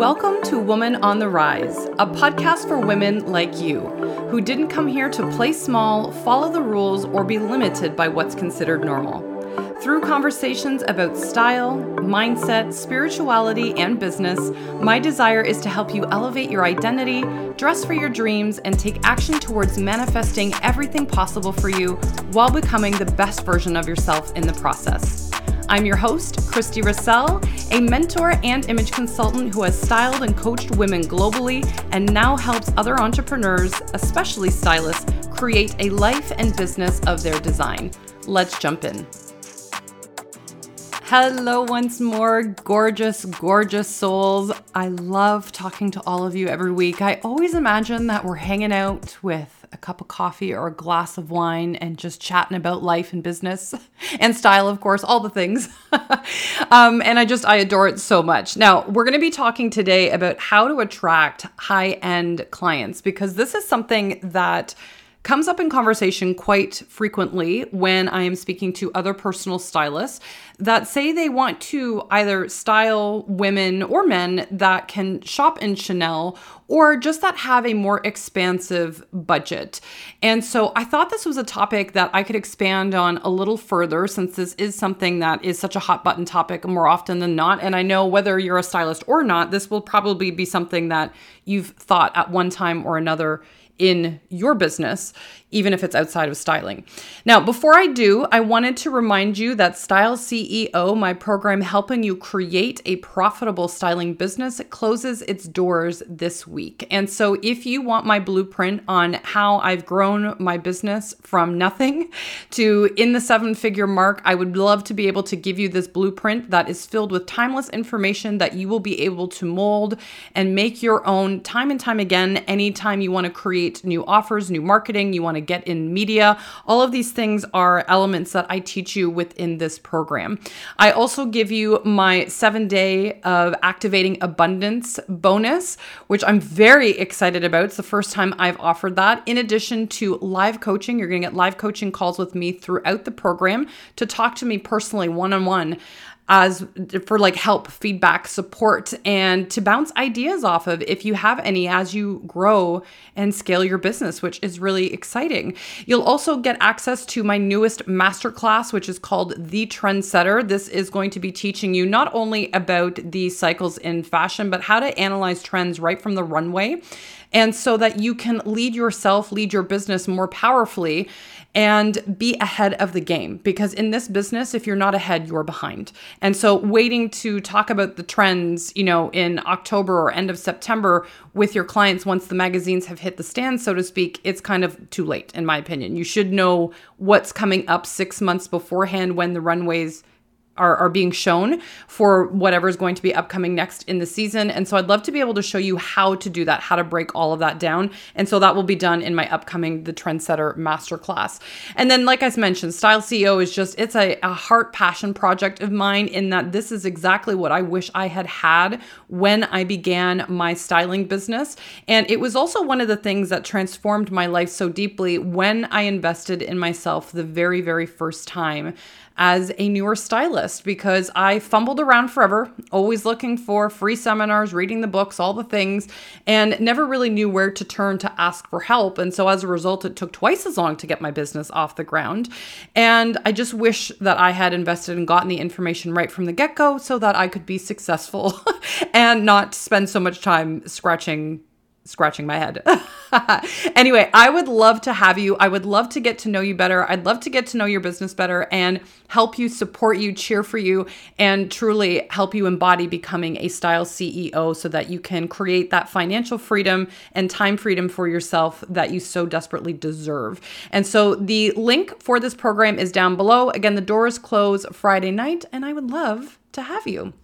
Welcome to Woman on the Rise, a podcast for women like you who didn't come here to play small, follow the rules, or be limited by what's considered normal. Through conversations about style, mindset, spirituality, and business, my desire is to help you elevate your identity, dress for your dreams, and take action towards manifesting everything possible for you while becoming the best version of yourself in the process. I'm your host, Christie Ressel, a mentor and image consultant who has styled and coached women globally and now helps other entrepreneurs, especially stylists, create a life and business of their design. Let's jump in. Hello, once more, gorgeous, gorgeous souls. I love talking to all of you every week. I always imagine that we're hanging out with a cup of coffee or a glass of wine and just chatting about life and business and style, of course, all the things. um, and I just, I adore it so much. Now, we're going to be talking today about how to attract high end clients because this is something that comes up in conversation quite frequently when I am speaking to other personal stylists that say they want to either style women or men that can shop in Chanel or just that have a more expansive budget. And so I thought this was a topic that I could expand on a little further since this is something that is such a hot button topic more often than not. And I know whether you're a stylist or not, this will probably be something that you've thought at one time or another in your business, even if it's outside of styling. Now, before I do, I wanted to remind you that Style CEO, my program helping you create a profitable styling business, closes its doors this week. And so, if you want my blueprint on how I've grown my business from nothing to in the seven figure mark, I would love to be able to give you this blueprint that is filled with timeless information that you will be able to mold and make your own time and time again anytime you want to create new offers, new marketing, you want to get in media. All of these things are elements that I teach you within this program. I also give you my seven day of activating abundance bonus, which I'm very excited about. It's the first time I've offered that. In addition to live coaching, you're going to get live coaching calls with me throughout the program to talk to me personally one on one as for like help, feedback, support, and to bounce ideas off of if you have any as you grow and scale your business, which is really exciting. You'll also get access to my newest masterclass, which is called The Trendsetter. This is going to be teaching you not only about the cycles in fashion, but how to analyze trends right from the runway. And so that you can lead yourself, lead your business more powerfully and be ahead of the game because in this business if you're not ahead you're behind. And so waiting to talk about the trends you know in october or end of september with your clients once the magazines have hit the stand so to speak it's kind of too late in my opinion. You should know what's coming up six months beforehand when the runways are, are being shown for whatever is going to be upcoming next in the season. And so I'd love to be able to show you how to do that, how to break all of that down. And so that will be done in my upcoming The Trendsetter Masterclass. And then, like I mentioned, Style CEO is just, it's a, a heart passion project of mine in that this is exactly what I wish I had had when I began my styling business. And it was also one of the things that transformed my life so deeply when I invested in myself the very, very first time as a newer stylist because I fumbled around forever, always looking for free seminars, reading the books, all the things, and never really knew where to turn to ask for help. And so as a result, it took twice as long to get my business off the ground. And I just wish that I had invested and gotten the information right from the get go so that I could be successful and not spend so much time scratching scratching my head. anyway, I would love to have you. I would love to get to know you better. I'd love to get to know your business better and help you, support you, cheer for you, and truly help you embody becoming a style CEO so that you can create that financial freedom and time freedom for yourself that you so desperately deserve. And so the link for this program is down below. Again, the doors close Friday night, and I would love to have you.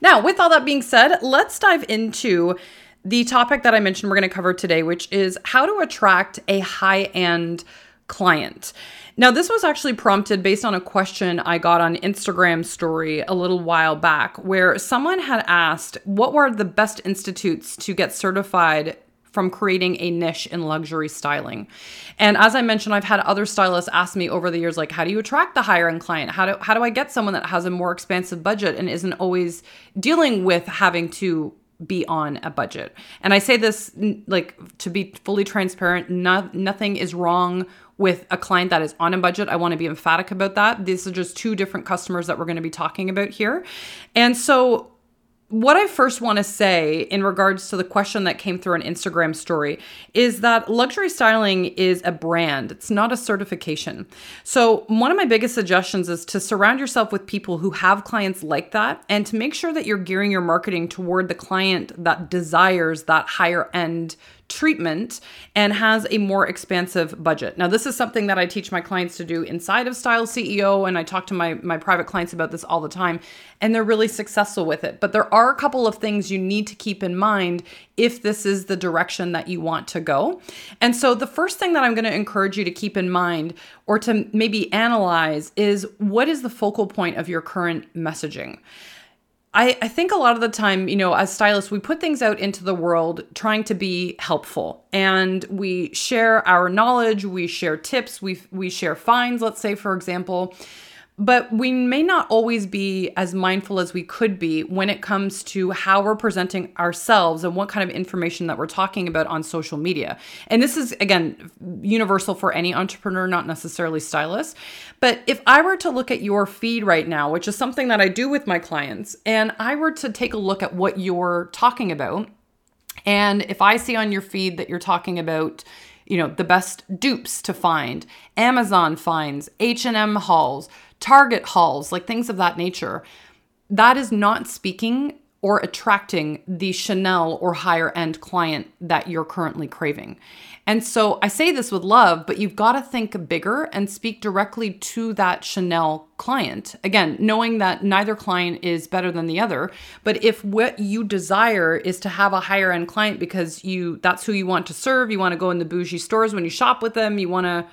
Now, with all that being said, let's dive into the topic that I mentioned we're going to cover today, which is how to attract a high end client. Now, this was actually prompted based on a question I got on Instagram story a little while back, where someone had asked what were the best institutes to get certified from creating a niche in luxury styling. And as I mentioned, I've had other stylists ask me over the years, like, how do you attract the higher end client? How do, how do I get someone that has a more expansive budget and isn't always dealing with having to be on a budget. And I say this like to be fully transparent, not, nothing is wrong with a client that is on a budget. I want to be emphatic about that. These are just two different customers that we're going to be talking about here. And so what I first want to say in regards to the question that came through an Instagram story is that luxury styling is a brand, it's not a certification. So, one of my biggest suggestions is to surround yourself with people who have clients like that and to make sure that you're gearing your marketing toward the client that desires that higher end treatment and has a more expansive budget. Now, this is something that I teach my clients to do inside of Style CEO, and I talk to my, my private clients about this all the time, and they're really successful with it. But there are a couple of things you need to keep in mind if this is the direction that you want to go. And so, the first thing that I'm going to encourage you to keep in mind or to maybe analyze is what is the focal point of your current messaging? I, I think a lot of the time, you know, as stylists, we put things out into the world trying to be helpful and we share our knowledge, we share tips, we, we share finds, let's say, for example. But we may not always be as mindful as we could be when it comes to how we're presenting ourselves and what kind of information that we're talking about on social media. And this is, again, universal for any entrepreneur, not necessarily stylists. But if I were to look at your feed right now, which is something that I do with my clients, and I were to take a look at what you're talking about, and if I see on your feed that you're talking about, you know, the best dupes to find, Amazon finds, H&M hauls, Target hauls, like things of that nature, that is not speaking or attracting the Chanel or higher end client that you're currently craving. And so I say this with love, but you've got to think bigger and speak directly to that Chanel client. Again, knowing that neither client is better than the other, but if what you desire is to have a higher end client because you that's who you want to serve, you want to go in the bougie stores when you shop with them, you want to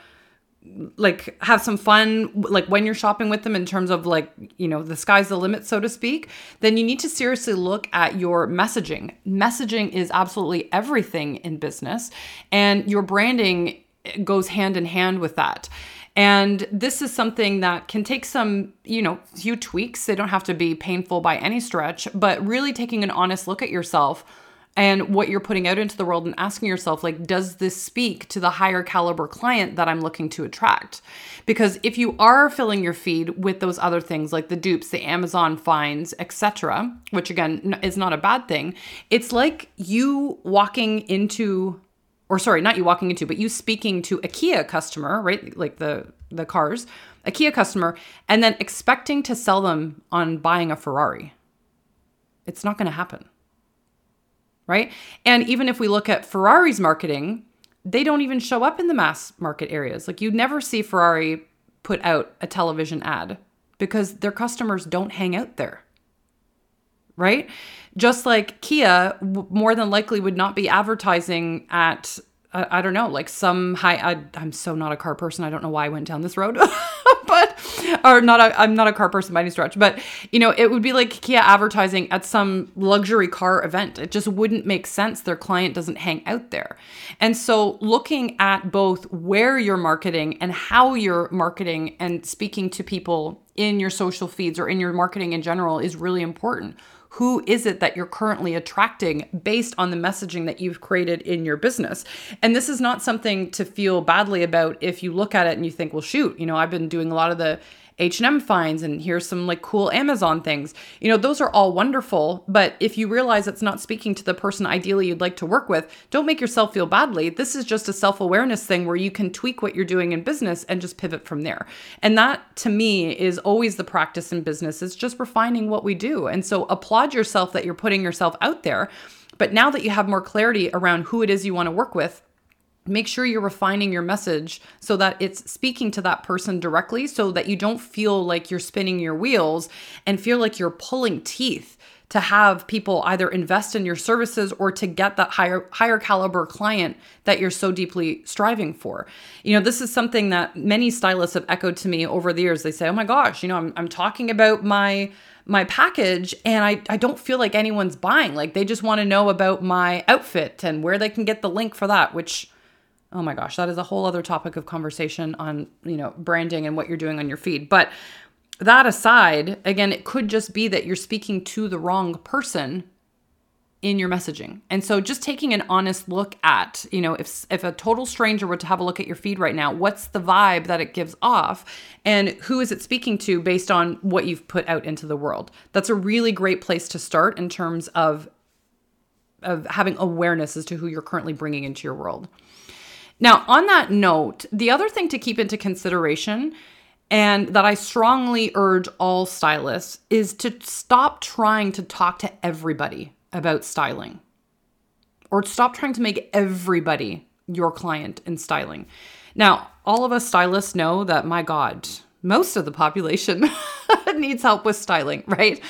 like have some fun like when you're shopping with them in terms of like you know the sky's the limit so to speak then you need to seriously look at your messaging messaging is absolutely everything in business and your branding goes hand in hand with that and this is something that can take some, you know, few tweaks. They don't have to be painful by any stretch, but really taking an honest look at yourself and what you're putting out into the world and asking yourself like does this speak to the higher caliber client that I'm looking to attract? Because if you are filling your feed with those other things like the dupes the Amazon finds etc which again is not a bad thing it's like you walking into or sorry not you walking into but you speaking to a Kia customer right? Like the the cars a Kia customer and then expecting to sell them on buying a Ferrari. It's not going to happen right? And even if we look at Ferrari's marketing, they don't even show up in the mass market areas. Like you'd never see Ferrari put out a television ad because their customers don't hang out there. Right? Just like Kia more than likely would not be advertising at I, I don't know, like some high. I, I'm so not a car person. I don't know why I went down this road, but or not. I'm not a car person by any stretch. But you know, it would be like Kia advertising at some luxury car event. It just wouldn't make sense. Their client doesn't hang out there, and so looking at both where you're marketing and how you're marketing and speaking to people in your social feeds or in your marketing in general is really important who is it that you're currently attracting based on the messaging that you've created in your business. And this is not something to feel badly about if you look at it and you think well shoot you know i've been doing a lot of the H&M finds and here's some like cool Amazon things. You know, those are all wonderful, but if you realize it's not speaking to the person ideally you'd like to work with, don't make yourself feel badly. This is just a self-awareness thing where you can tweak what you're doing in business and just pivot from there. And that to me is always the practice in business. It's just refining what we do. And so applaud yourself that you're putting yourself out there. But now that you have more clarity around who it is you want to work with, make sure you're refining your message so that it's speaking to that person directly so that you don't feel like you're spinning your wheels and feel like you're pulling teeth to have people either invest in your services or to get that higher higher caliber client that you're so deeply striving for. You know, this is something that many stylists have echoed to me over the years. They say, "Oh my gosh, you know, I'm I'm talking about my my package and I, I don't feel like anyone's buying. Like they just want to know about my outfit and where they can get the link for that, which oh my gosh, that is a whole other topic of conversation on, you know, branding and what you're doing on your feed. But that aside, again, it could just be that you're speaking to the wrong person in your messaging. And so just taking an honest look at, you know, if if a total stranger were to have a look at your feed right now, what's the vibe that it gives off and who is it speaking to based on what you've put out into the world? That's a really great place to start in terms of of having awareness as to who you're currently bringing into your world. Now, on that note, the other thing to keep into consideration and that I strongly urge all stylists is to stop trying to talk to everybody about styling or stop trying to make everybody your client in styling. Now, all of us stylists know that, my God, most of the population needs help with styling, right?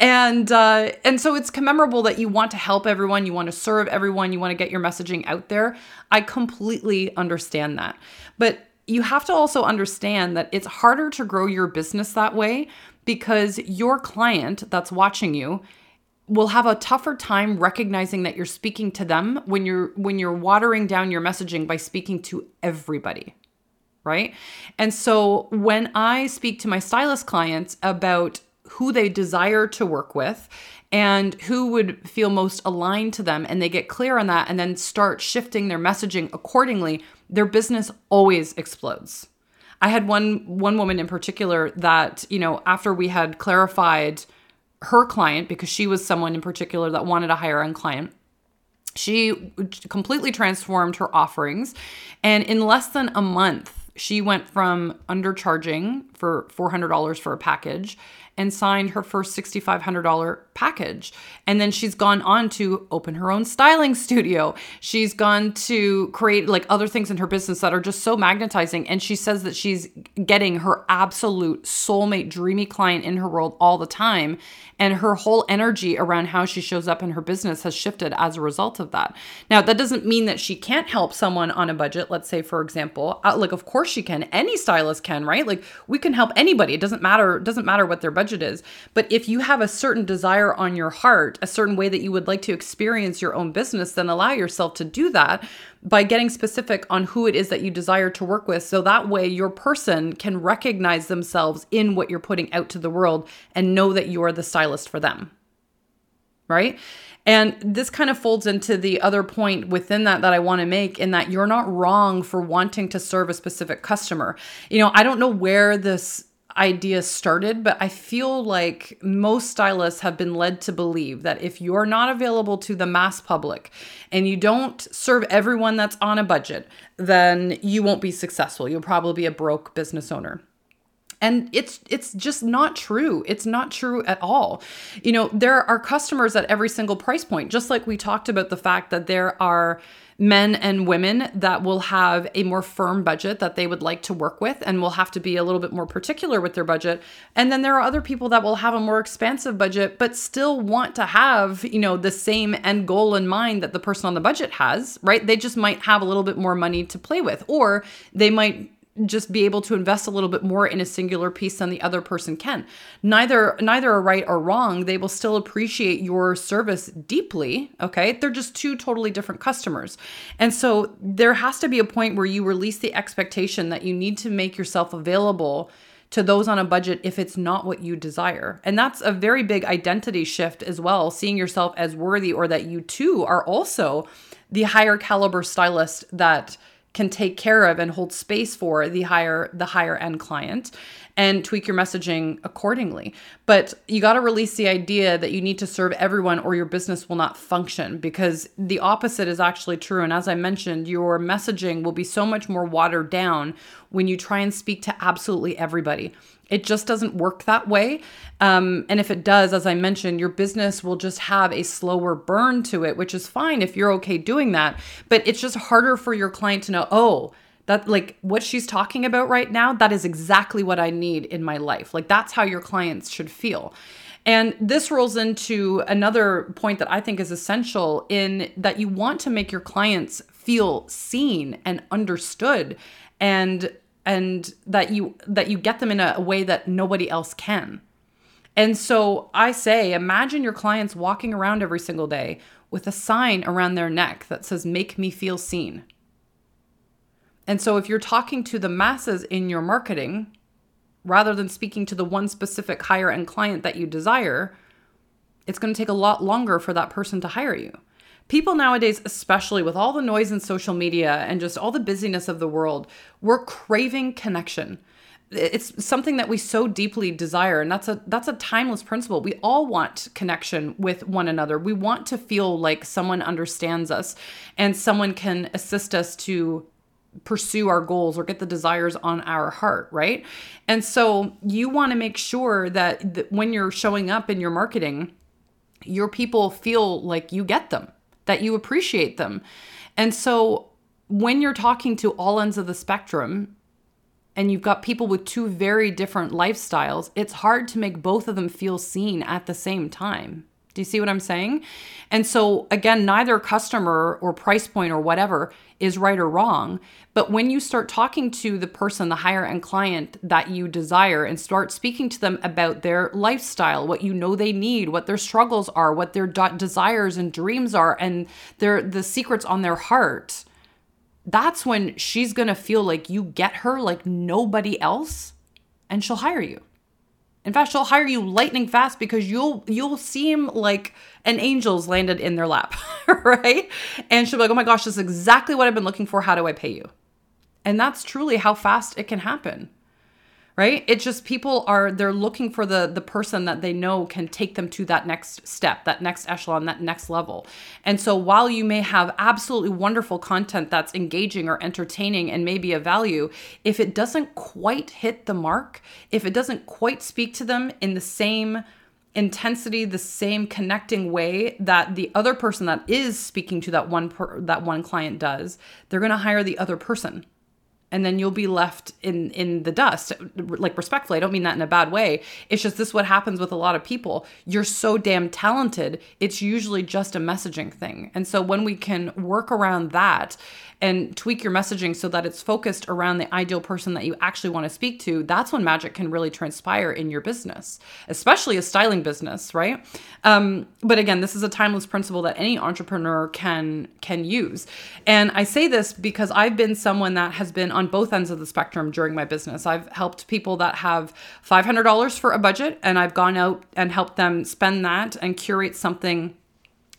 And uh, and so it's commemorable that you want to help everyone, you want to serve everyone, you want to get your messaging out there. I completely understand that, but you have to also understand that it's harder to grow your business that way because your client that's watching you will have a tougher time recognizing that you're speaking to them when you're when you're watering down your messaging by speaking to everybody right and so when i speak to my stylist clients about who they desire to work with and who would feel most aligned to them and they get clear on that and then start shifting their messaging accordingly their business always explodes i had one one woman in particular that you know after we had clarified her client, because she was someone in particular that wanted a higher end client, she completely transformed her offerings. And in less than a month, she went from undercharging for $400 for a package and signed her first $6,500 package. And then she's gone on to open her own styling studio. She's gone to create like other things in her business that are just so magnetizing. And she says that she's getting her absolute soulmate, dreamy client in her world all the time. And her whole energy around how she shows up in her business has shifted as a result of that. Now, that doesn't mean that she can't help someone on a budget. Let's say, for example, uh, like, of course she can. Any stylist can, right? Like, we can help anybody. It doesn't matter, it doesn't matter what their budget But if you have a certain desire on your heart, a certain way that you would like to experience your own business, then allow yourself to do that by getting specific on who it is that you desire to work with. So that way your person can recognize themselves in what you're putting out to the world and know that you're the stylist for them. Right? And this kind of folds into the other point within that that I want to make in that you're not wrong for wanting to serve a specific customer. You know, I don't know where this idea started, but I feel like most stylists have been led to believe that if you're not available to the mass public and you don't serve everyone that's on a budget, then you won't be successful. You'll probably be a broke business owner and it's it's just not true it's not true at all you know there are customers at every single price point just like we talked about the fact that there are men and women that will have a more firm budget that they would like to work with and will have to be a little bit more particular with their budget. And then there are other people that will have a more expansive budget but still want to have, you know, the same end goal in mind that the person on the budget has, right? They just might have a little bit more money to play with or they might just be able to invest a little bit more in a singular piece than the other person can. Neither neither are right or wrong. They will still appreciate your service deeply, okay? They're just two totally different customers. And so there has to be a point where you release the expectation that you need to make yourself available to those on a budget if it's not what you desire. And that's a very big identity shift as well, seeing yourself as worthy or that you too are also the higher caliber stylist that can take care of and hold space for the higher the higher end client and tweak your messaging accordingly. But you got to release the idea that you need to serve everyone or your business will not function because the opposite is actually true. And as i mentioned your messaging will be so much more watered down when you try and speak to absolutely everybody it just doesn't work that way. Um, and if it does, as I mentioned, your business will just have a slower burn to it, which is fine if you're okay doing that. But it's just harder for your client to know, oh, that like what she's talking about right now, that is exactly what I need in my life. Like that's how your clients should feel. And this rolls into another point that I think is essential in that you want to make your clients feel seen and understood and and that you that you get them in a, a way that nobody else can. And so I say, imagine your clients walking around every single day with a sign around their neck that says, Make me feel seen. And so if you're talking to the masses in your marketing, rather than speaking to the one specific higher end client that you desire, it's going to take a lot longer for that person to hire you. People nowadays, especially with all the noise in social media and just all the busyness of the world, we're craving connection. It's something that we so deeply desire and that's a that's a timeless principle. We all want connection with one another. We want to feel like someone understands us and someone can assist us to pursue our goals or get the desires on our heart, right? And so you want to make sure that, that when you're showing up in your marketing, your people feel like you get them, that you appreciate them. And so when you're talking to all ends of the spectrum, and you've got people with two very different lifestyles, it's hard to make both of them feel seen at the same time. Do you see what I'm saying? And so, again, neither customer or price point or whatever is right or wrong. But when you start talking to the person, the higher end client that you desire, and start speaking to them about their lifestyle, what you know they need, what their struggles are, what their desires and dreams are, and their the secrets on their heart, that's when she's gonna feel like you get her like nobody else, and she'll hire you. In fact, she'll hire you lightning fast because you'll you'll seem like an angel's landed in their lap, right? And she'll be like, "Oh my gosh, this is exactly what I've been looking for. How do I pay you?" And that's truly how fast it can happen right? It's just people are they're looking for the the person that they know can take them to that next step that next echelon that next level. And so while you may have absolutely wonderful content that's engaging or entertaining and maybe a value if it doesn't quite hit the mark if it doesn't quite speak to them in the same intensity the same connecting way that the other person that is speaking to that one per, that one client does they're going to hire the other person and then you'll be left in in the dust. Like respectfully i don't mean that in a bad way. It's just this what happens with a lot of people. You're so damn talented. It's usually just a messaging thing. And so when we can work around that and tweak your messaging so that it's focused around the ideal person that you actually want to speak to, that's when magic can really transpire in your business, especially a styling business, right? Um, but again, this is a timeless principle that any entrepreneur can can use. And I say this because I've been someone that has been on both ends of the spectrum during my business. I've helped people that have $500 for a budget, and I've gone out and helped them spend that and curate something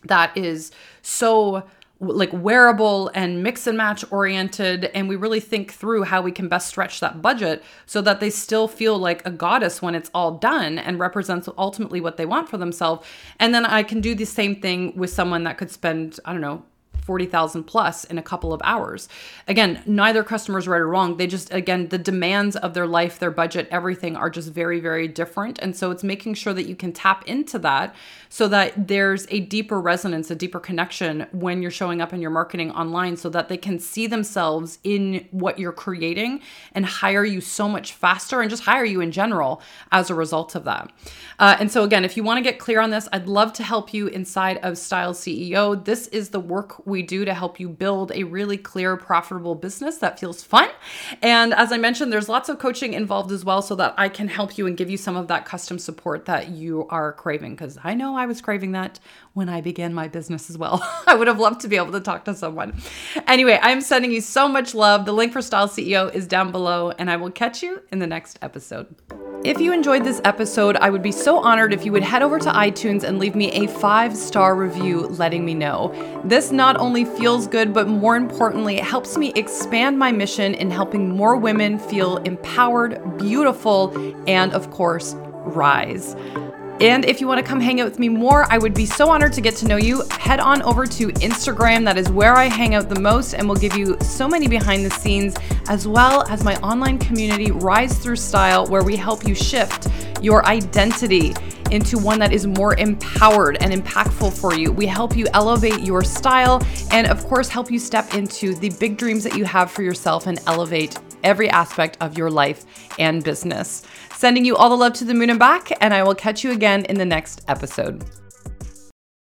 that is so like wearable and mix and match oriented and we really think through how we can best stretch that budget so that they still feel like a goddess when it's all done and represents ultimately what they want for themselves and then i can do the same thing with someone that could spend i don't know 40,000 plus in a couple of hours. Again, neither customer is right or wrong. They just, again, the demands of their life, their budget, everything are just very, very different. And so it's making sure that you can tap into that so that there's a deeper resonance, a deeper connection when you're showing up in your marketing online so that they can see themselves in what you're creating and hire you so much faster and just hire you in general as a result of that. Uh, and so, again, if you want to get clear on this, I'd love to help you inside of Style CEO. This is the work we do to help you build a really clear, profitable business that feels fun. And as I mentioned, there's lots of coaching involved as well so that I can help you and give you some of that custom support that you are craving. Because I know I was craving that when I began my business as well. I would have loved to be able to talk to someone. Anyway, I'm sending you so much love. The link for Style CEO is down below, and I will catch you in the next episode. If you enjoyed this episode, I would be so honored if you would head over to iTunes and leave me a five star review letting me know. This not only feels good, but more importantly, it helps me expand my mission in helping more women feel empowered, beautiful, and of course, rise. And if you want to come hang out with me more, I would be so honored to get to know you. Head on over to Instagram. That is where I hang out the most and will give you so many behind the scenes, as well as my online community, Rise Through Style, where we help you shift your identity into one that is more empowered and impactful for you. We help you elevate your style and, of course, help you step into the big dreams that you have for yourself and elevate every aspect of your life and business. Sending you all the love to the moon and back, and I will catch you again in the next episode.